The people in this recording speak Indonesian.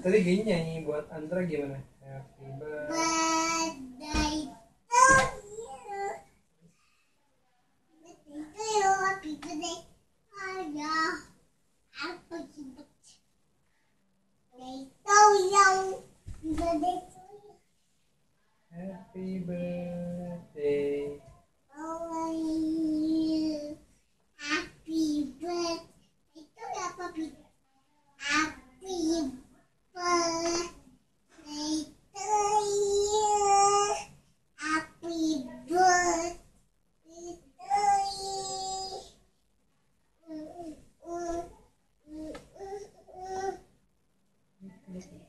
Tadi gini nyanyi buat Andra gimana? Happy birthday to you. Happy birthday to you Happy birthday to you Happy birthday. Thank mm you.